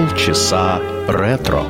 Полчаса ретро.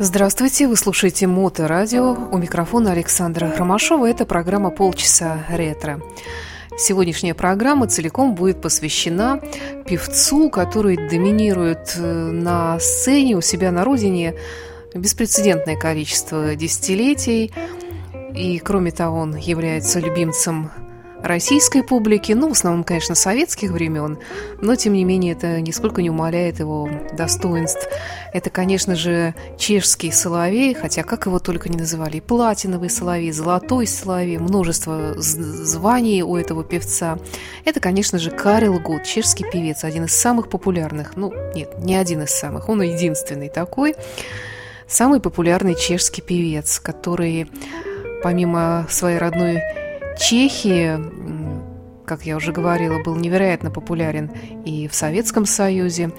Здравствуйте, вы слушаете Моторадио. У микрофона Александра Ромашова. Это программа «Полчаса ретро». Сегодняшняя программа целиком будет посвящена певцу, который доминирует э, на сцене у себя на родине беспрецедентное количество десятилетий. И, кроме того, он является любимцем российской публики, ну, в основном, конечно, советских времен, но, тем не менее, это нисколько не умаляет его достоинств. Это, конечно же, чешский соловей, хотя как его только не называли, и платиновый соловей, золотой соловей, множество званий у этого певца. Это, конечно же, Карел Гуд, чешский певец, один из самых популярных, ну, нет, не один из самых, он единственный такой, самый популярный чешский певец, который помимо своей родной Чехии, как я уже говорила, был невероятно популярен и в Советском Союзе.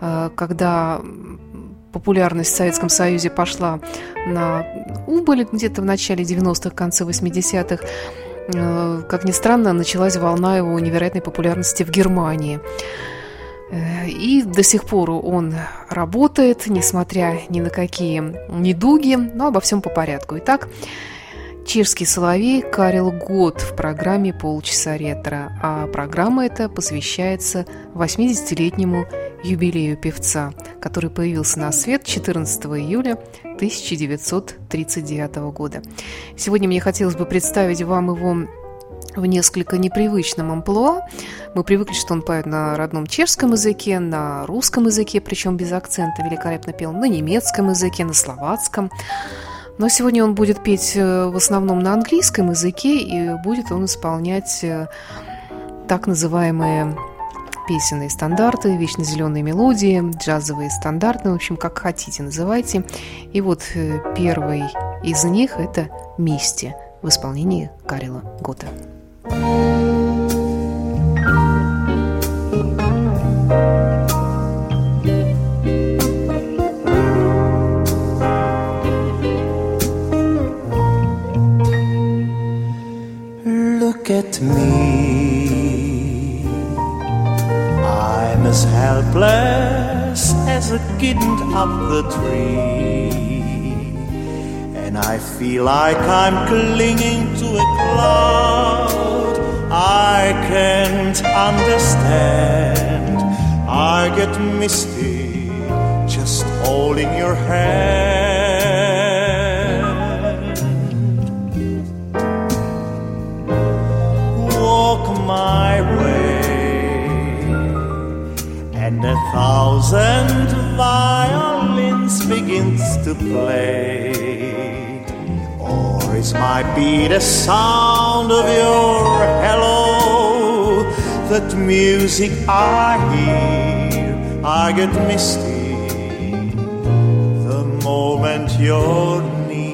Э, Когда популярность в Советском Союзе пошла на убыль где-то в начале 90-х, конце 80-х, э, как ни странно, началась волна его невероятной популярности в Германии. Э, И до сих пор он работает, несмотря ни на какие недуги, но обо всем по порядку. Итак, чешский соловей Карел Год в программе «Полчаса ретро», а программа эта посвящается 80-летнему юбилею певца, который появился на свет 14 июля 1939 года. Сегодня мне хотелось бы представить вам его в несколько непривычном амплуа. Мы привыкли, что он поет на родном чешском языке, на русском языке, причем без акцента, великолепно пел, на немецком языке, на словацком. Но сегодня он будет петь э, в основном на английском языке, и будет он исполнять э, так называемые песенные стандарты, вечно зеленые мелодии, джазовые стандарты, в общем, как хотите называйте. И вот э, первый из них – это «Мисти» в исполнении Карила Гота. Look me. I'm as helpless as a kitten up the tree. And I feel like I'm clinging to a cloud. I can't understand. I get misty just holding your hand. Thousand violins begins to play. Or it might be the sound of your hello, that music I hear, I get misty the moment you're near.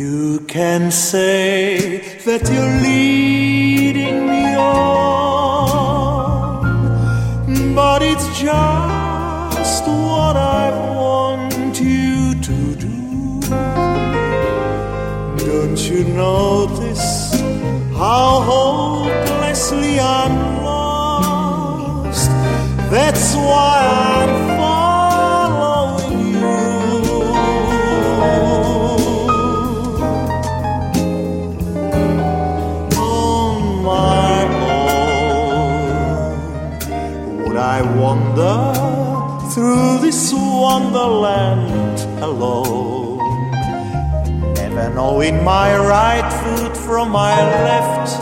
You can say that you're leading me on, Don't you notice how hopelessly I'm lost? That's why I'm following you. On my own, would I wander through this wonderland alone? Knowing my right foot from my left,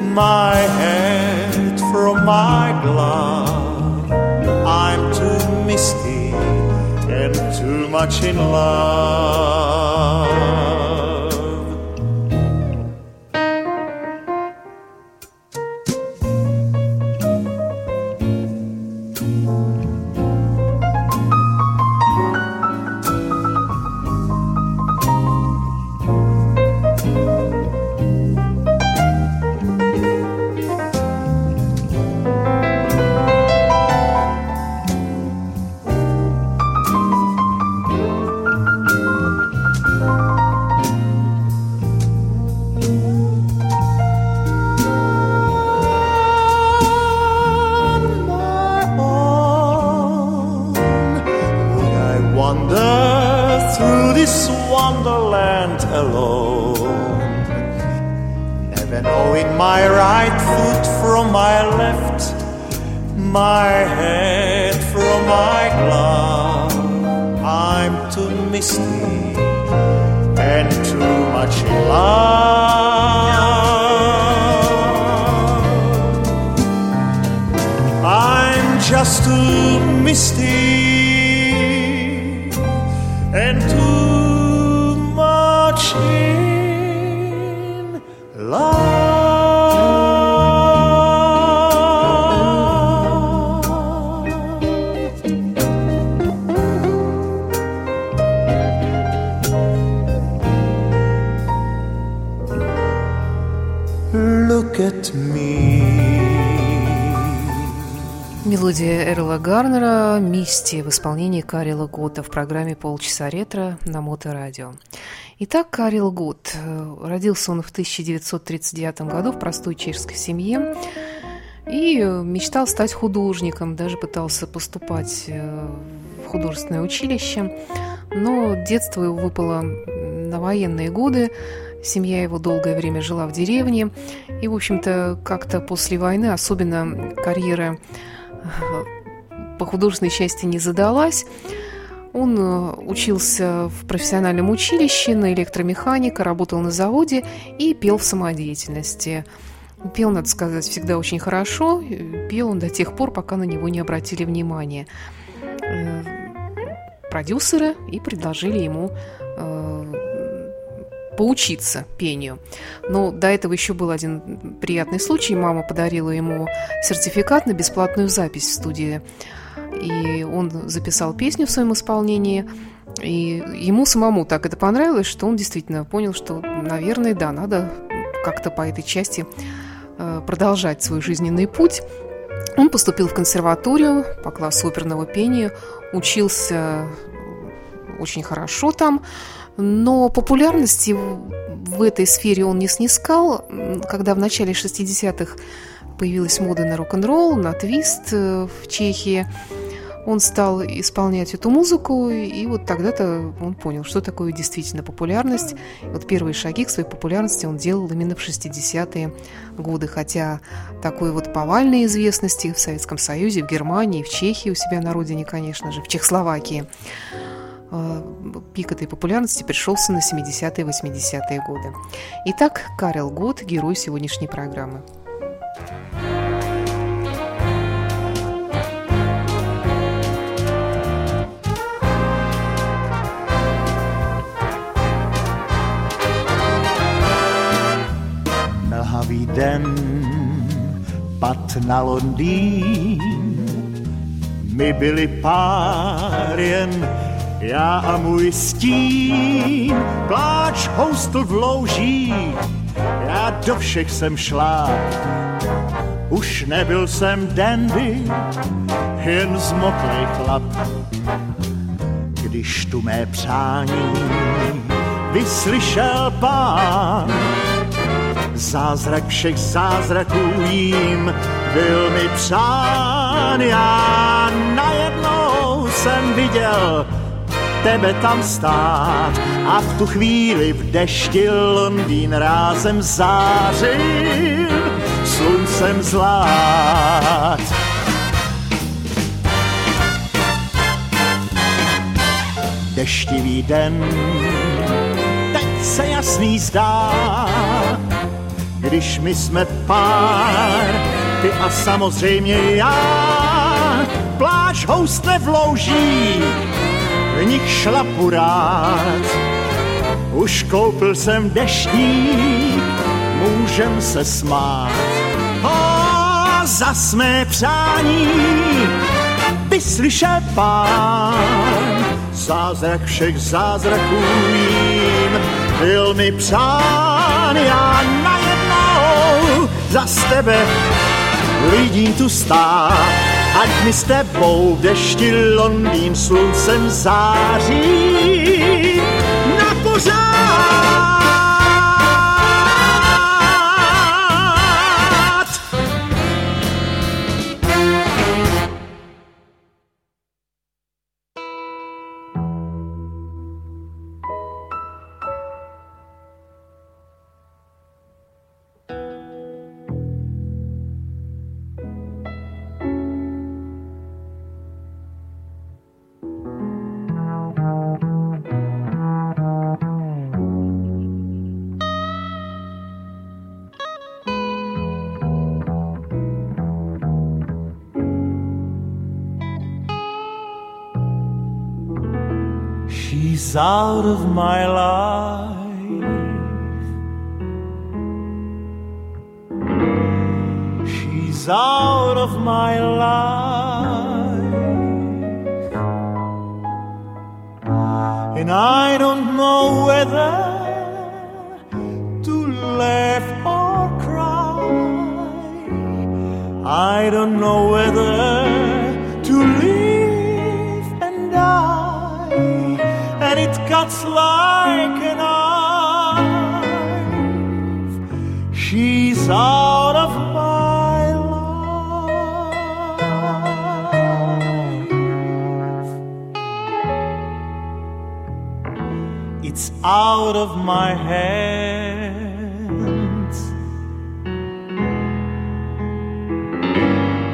my head from my glove. I'm too misty and too much in love. Look at me. Мелодия Эрла Гарнера «Мисти» в исполнении Карила Гота в программе «Полчаса ретро» на Моторадио. Итак, Карил Гот. Родился он в 1939 году в простой чешской семье и мечтал стать художником, даже пытался поступать э, в художественное училище, но детство его выпало на военные годы, Семья его долгое время жила в деревне, и, в общем-то, как-то после войны особенно карьера э, по художественной части не задалась. Он э, учился в профессиональном училище на электромеханика, работал на заводе и пел в самодеятельности. Пел, надо сказать, всегда очень хорошо. Пел он до тех пор, пока на него не обратили внимания э, продюсеры и предложили ему поучиться пению. Но до этого еще был один приятный случай. Мама подарила ему сертификат на бесплатную запись в студии и он записал песню в своем исполнении. И ему самому так это понравилось, что он действительно понял, что, наверное, да, надо как-то по этой части э, продолжать свой жизненный путь. Он поступил в консерваторию по классу оперного пения, учился очень хорошо там, но популярности в этой сфере он не снискал. Когда в начале 60-х появилась мода на рок-н-ролл, на твист э, в Чехии, он стал исполнять эту музыку, и вот тогда-то он понял, что такое действительно популярность. И вот первые шаги к своей популярности он делал именно в 60-е годы, хотя такой вот повальной известности в Советском Союзе, в Германии, в Чехии у себя на родине, конечно же, в Чехословакии, пик этой популярности пришелся на 70-е 80-е годы. Итак, Карел Год, герой сегодняшней программы. Mlhavý den pat na Londýn. My byli pár jen já a můj stín. Pláč houstl v louží, já do všech jsem šla. Už nebyl jsem dandy, jen zmoklý chlap. Když tu mé přání vyslyšel pán, Zázrak všech zázraků jím byl mi přán. Já najednou jsem viděl tebe tam stát a v tu chvíli v dešti Londýn rázem zářil sluncem zlát. Deštivý den, teď se jasný zdá, když my jsme pár, ty a samozřejmě já. Pláž houstne v louží, v nich šlapu rád. Už koupil jsem deštník, můžem se smát. O, za mé přání vyslyšel pán. Zázrak všech zázraků jím byl mi přán. Já najednou za tebe lidí tu stát, ať mi s tebou v dešti Londýn sluncem září na pořád. She's out of my life. She's out of my life. And I don't know whether to laugh or cry. I don't know whether Cuts like a knife. She's out of my life. It's out of my hands.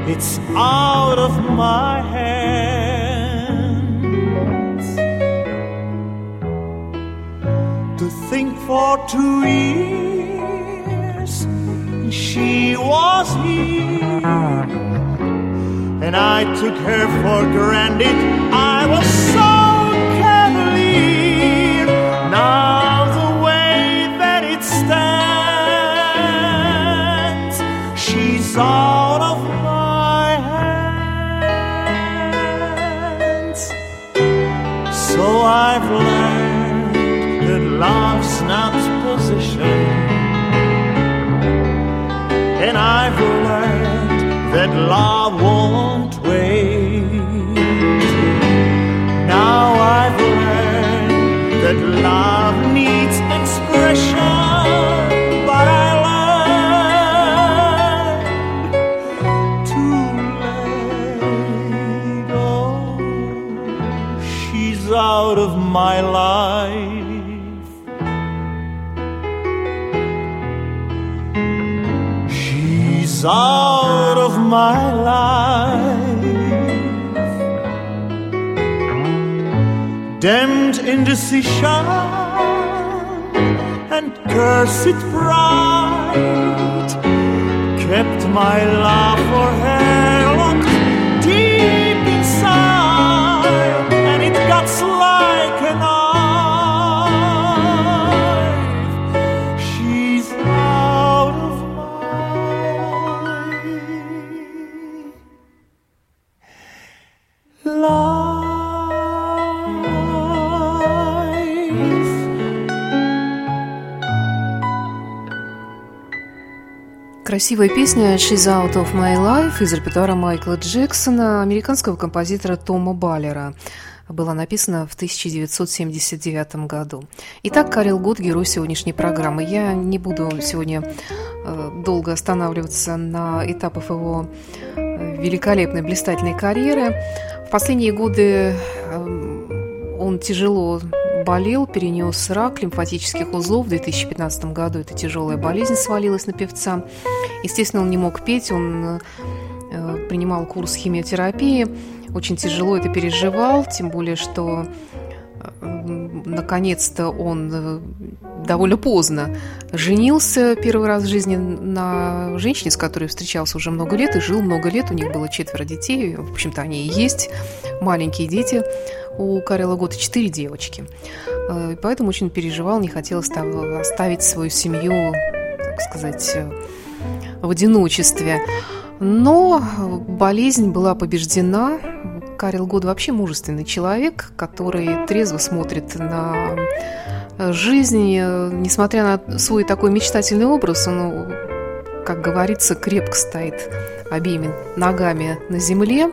It's out of my for two years. She was here, and I took her for granted. I long. Damned indecision and cursed pride kept my love for her Красивая песня «She's Out of My Life» из репертуара Майкла Джексона, американского композитора Тома Баллера. Была написана в 1979 году. Итак, Карел Гуд – герой сегодняшней программы. Я не буду сегодня э, долго останавливаться на этапах его э, великолепной, блистательной карьеры. В последние годы э, он тяжело болел, перенес рак лимфатических узлов. В 2015 году эта тяжелая болезнь свалилась на певца. Естественно, он не мог петь, он э, принимал курс химиотерапии, очень тяжело это переживал, тем более, что наконец-то он э, довольно поздно женился первый раз в жизни на женщине, с которой встречался уже много лет и жил много лет. У них было четверо детей, в общем-то, они и есть маленькие дети. У Карела Гота четыре девочки. Э, поэтому очень переживал, не хотел остав- оставить свою семью, так сказать, э, в одиночестве. Но болезнь была побеждена. Карел Год вообще мужественный человек, который трезво смотрит на жизнь. Несмотря на свой такой мечтательный образ, он, как говорится, крепко стоит обеими ногами на земле.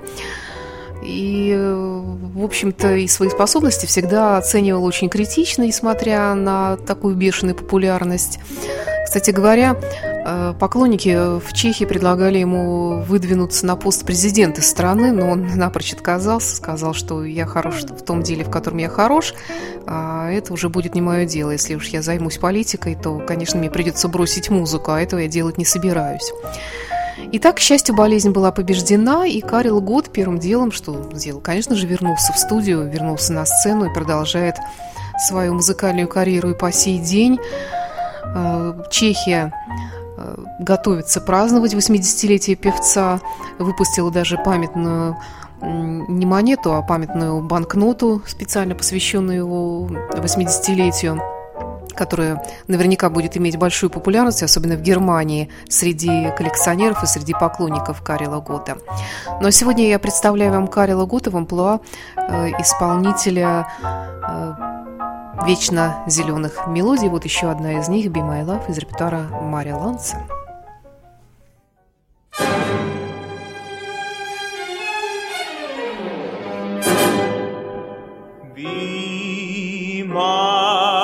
И, в общем-то, и свои способности всегда оценивал очень критично, несмотря на такую бешеную популярность. Кстати говоря, э, поклонники в Чехии предлагали ему выдвинуться на пост президента страны, но он напрочь отказался, сказал, что я хорош в том деле, в котором я хорош, а это уже будет не мое дело. Если уж я займусь политикой, то, конечно, мне придется бросить музыку, а этого я делать не собираюсь. Итак, к счастью, болезнь была побеждена, и Карел Год первым делом, что сделал, конечно же, вернулся в студию, вернулся на сцену и продолжает свою музыкальную карьеру и по сей день. Э, Чехия э, готовится праздновать 80-летие певца, выпустила даже памятную не монету, а памятную банкноту, специально посвященную его 80-летию которая наверняка будет иметь большую популярность, особенно в Германии, среди коллекционеров и среди поклонников Карела Гота. Но сегодня я представляю вам Карела Гота в амплуа э, исполнителя э, вечно зеленых мелодий. Вот еще одна из них «Be My Love» из репертуара Мария Ланса. Be my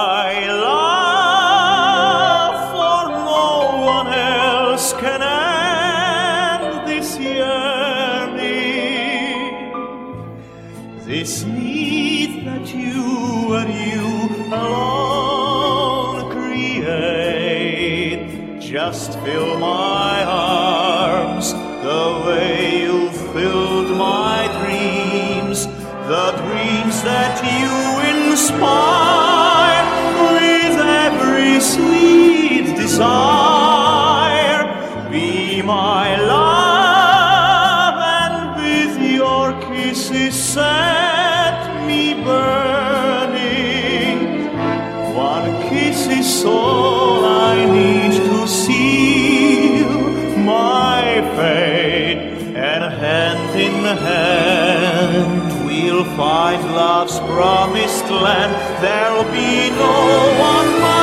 This need that you and you alone create. Just fill my arms the way you filled my dreams, the dreams that you inspire with every sweet desire. Be my life. Promised land. There'll be no one but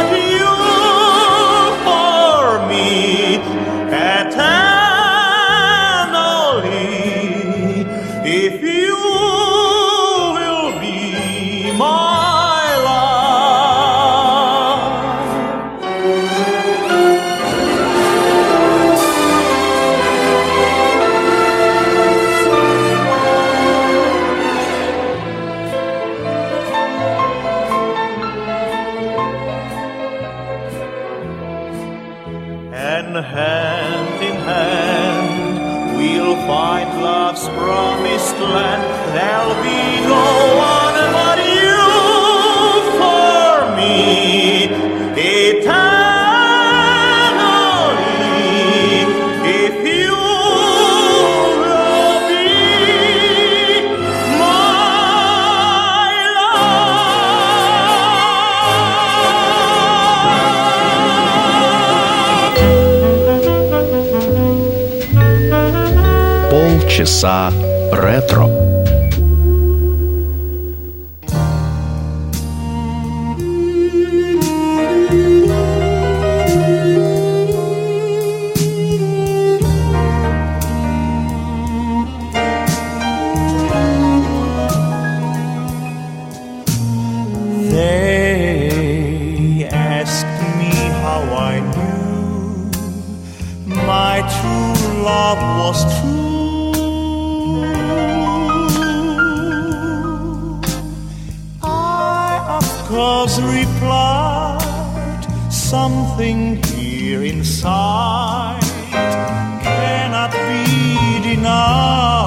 They asked me how I knew my true love was true. I, of course, replied something here inside cannot be denied.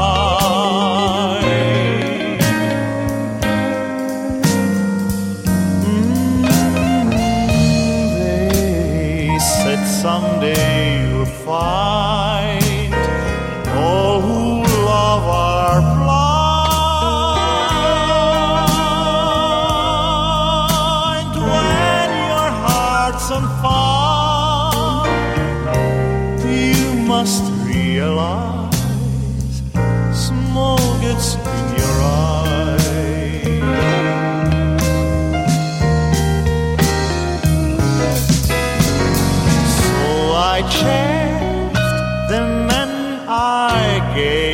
again.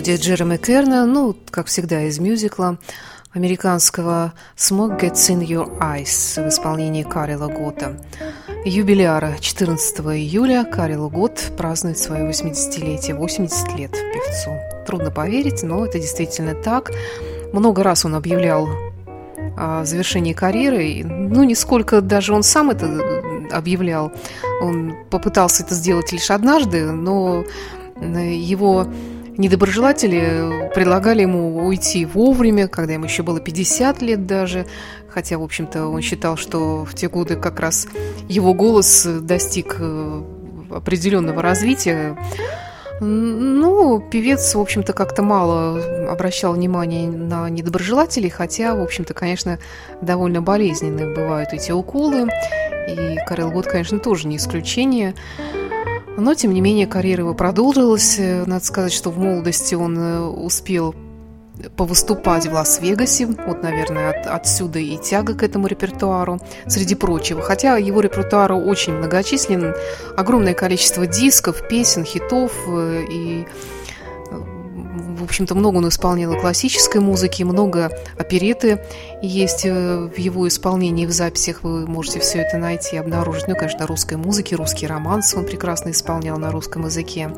Мелодия Джереми Керна, ну, как всегда, из мюзикла американского «Smoke Gets in Your Eyes» в исполнении Карила Гота. Юбиляра 14 июля Карил Гот празднует свое 80-летие, 80 лет певцу. Трудно поверить, но это действительно так. Много раз он объявлял о завершении карьеры. Ну, не сколько даже он сам это объявлял. Он попытался это сделать лишь однажды, но его недоброжелатели предлагали ему уйти вовремя, когда ему еще было 50 лет даже, хотя, в общем-то, он считал, что в те годы как раз его голос достиг определенного развития. Ну, певец, в общем-то, как-то мало обращал внимание на недоброжелателей, хотя, в общем-то, конечно, довольно болезненные бывают эти уколы. И Карел Год, конечно, тоже не исключение. Но, тем не менее, карьера его продолжилась. Надо сказать, что в молодости он э, успел повыступать в Лас-Вегасе. Вот, наверное, от, отсюда и тяга к этому репертуару, среди прочего. Хотя его репертуар очень многочислен, огромное количество дисков, песен, хитов э, и в общем-то, много он исполнял классической музыки, много опереты есть э, в его исполнении, в записях вы можете все это найти обнаружить. Ну, конечно, русской музыки, русский романс он прекрасно исполнял на русском языке.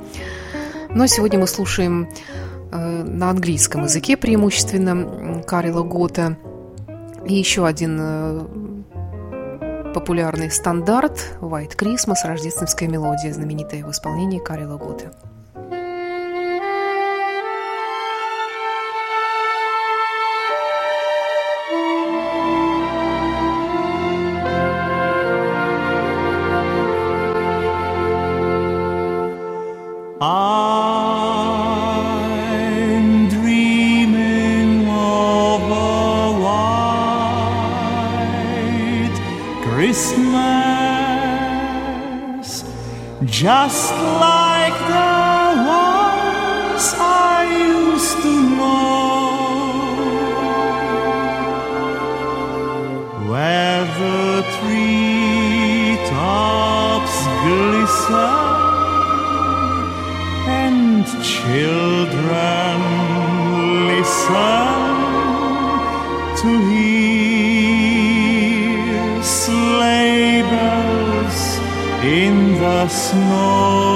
Но сегодня мы слушаем Э, на английском языке преимущественно Карила Гота. И еще один э, популярный стандарт «White Christmas» – рождественская мелодия, знаменитая в исполнении Карила Гота. Just like the ones I used to know, where the tree tops glisten and children listen nas nós.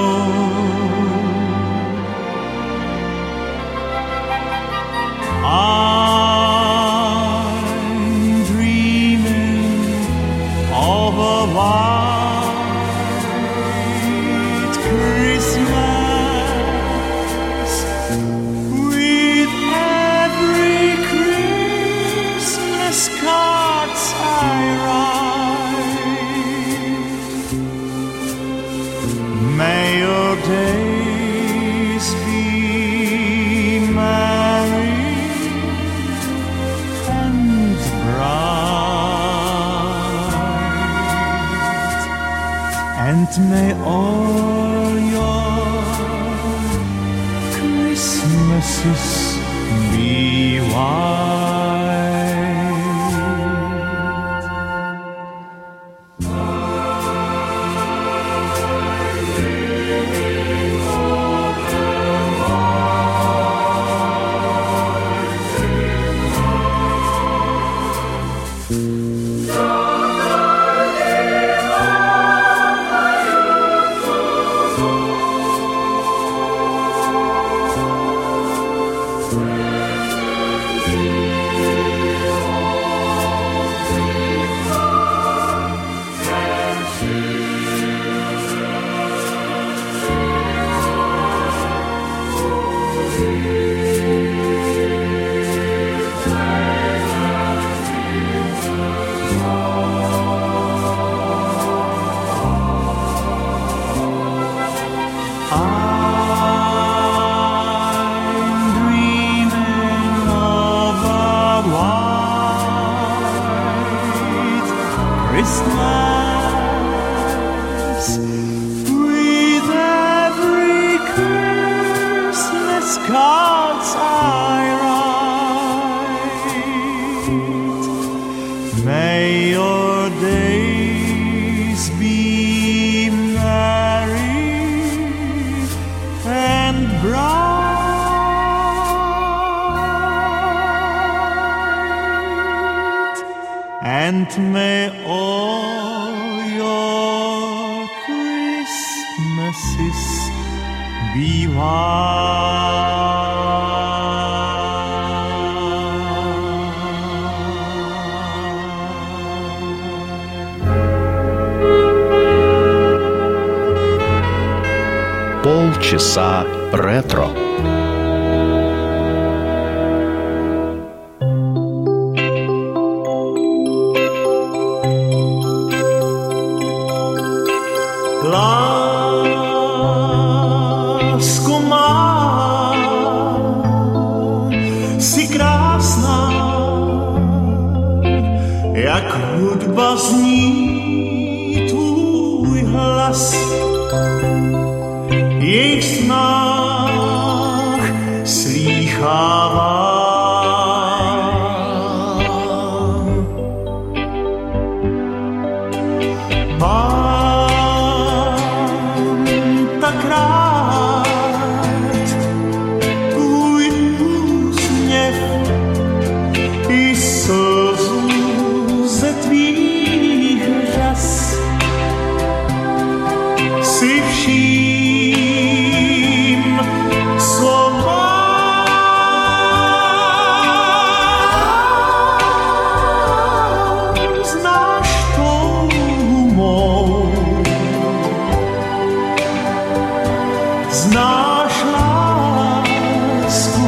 znáš lásku,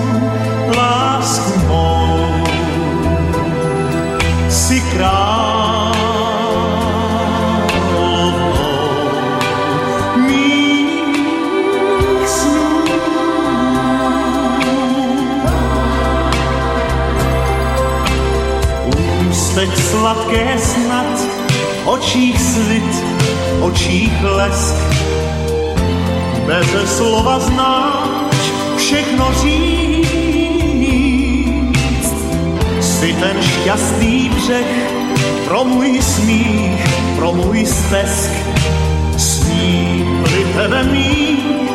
lásku mou, si královou mých snů. Sladké snad, očích slit, očích lesk, bez slova znáš všechno říct. Jsi ten šťastný břeh pro můj smích, pro můj stesk. Sním-li tebe mít,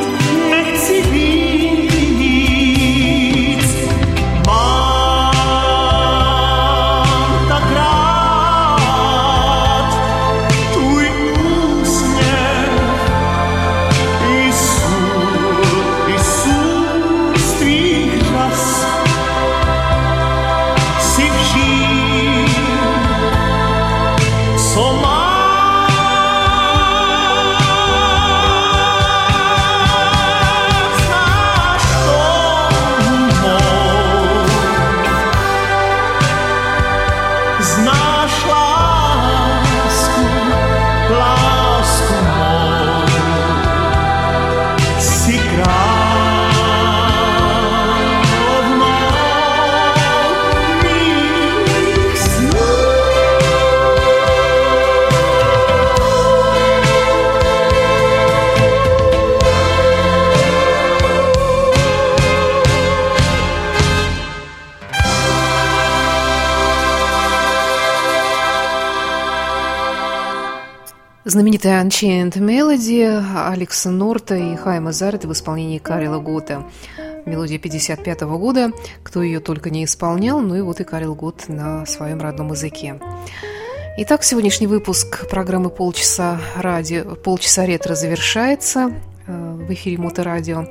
从 Знаменитая Unchained Melody Алекса Норта и Хайма Зарета в исполнении Карила Гота. Мелодия 55 года, кто ее только не исполнял, ну и вот и Карил Гот на своем родном языке. Итак, сегодняшний выпуск программы «Полчаса, радио, полчаса ретро» завершается э, в эфире Моторадио. Э,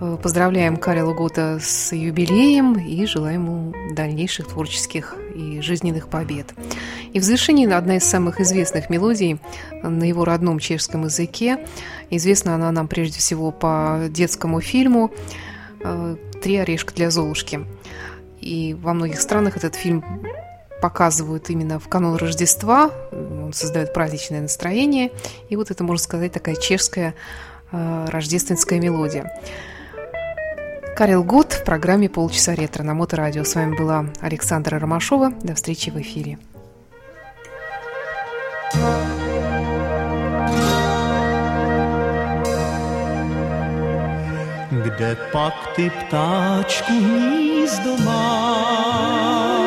Поздравляем Карила Гота с юбилеем и желаем ему дальнейших творческих и жизненных побед. И в завершении одна из самых известных мелодий на его родном чешском языке. Известна она нам прежде всего по детскому фильму э, «Три орешка для Золушки». И во многих странах этот фильм показывают именно в канун Рождества, он создает праздничное настроение, и вот это, можно сказать, такая чешская э, рождественская мелодия. Карел Год в программе «Полчаса ретро» на Моторадио. С вами была Александра Ромашова. До встречи в эфире. Kde pak ty ptáčku hnízdo máš?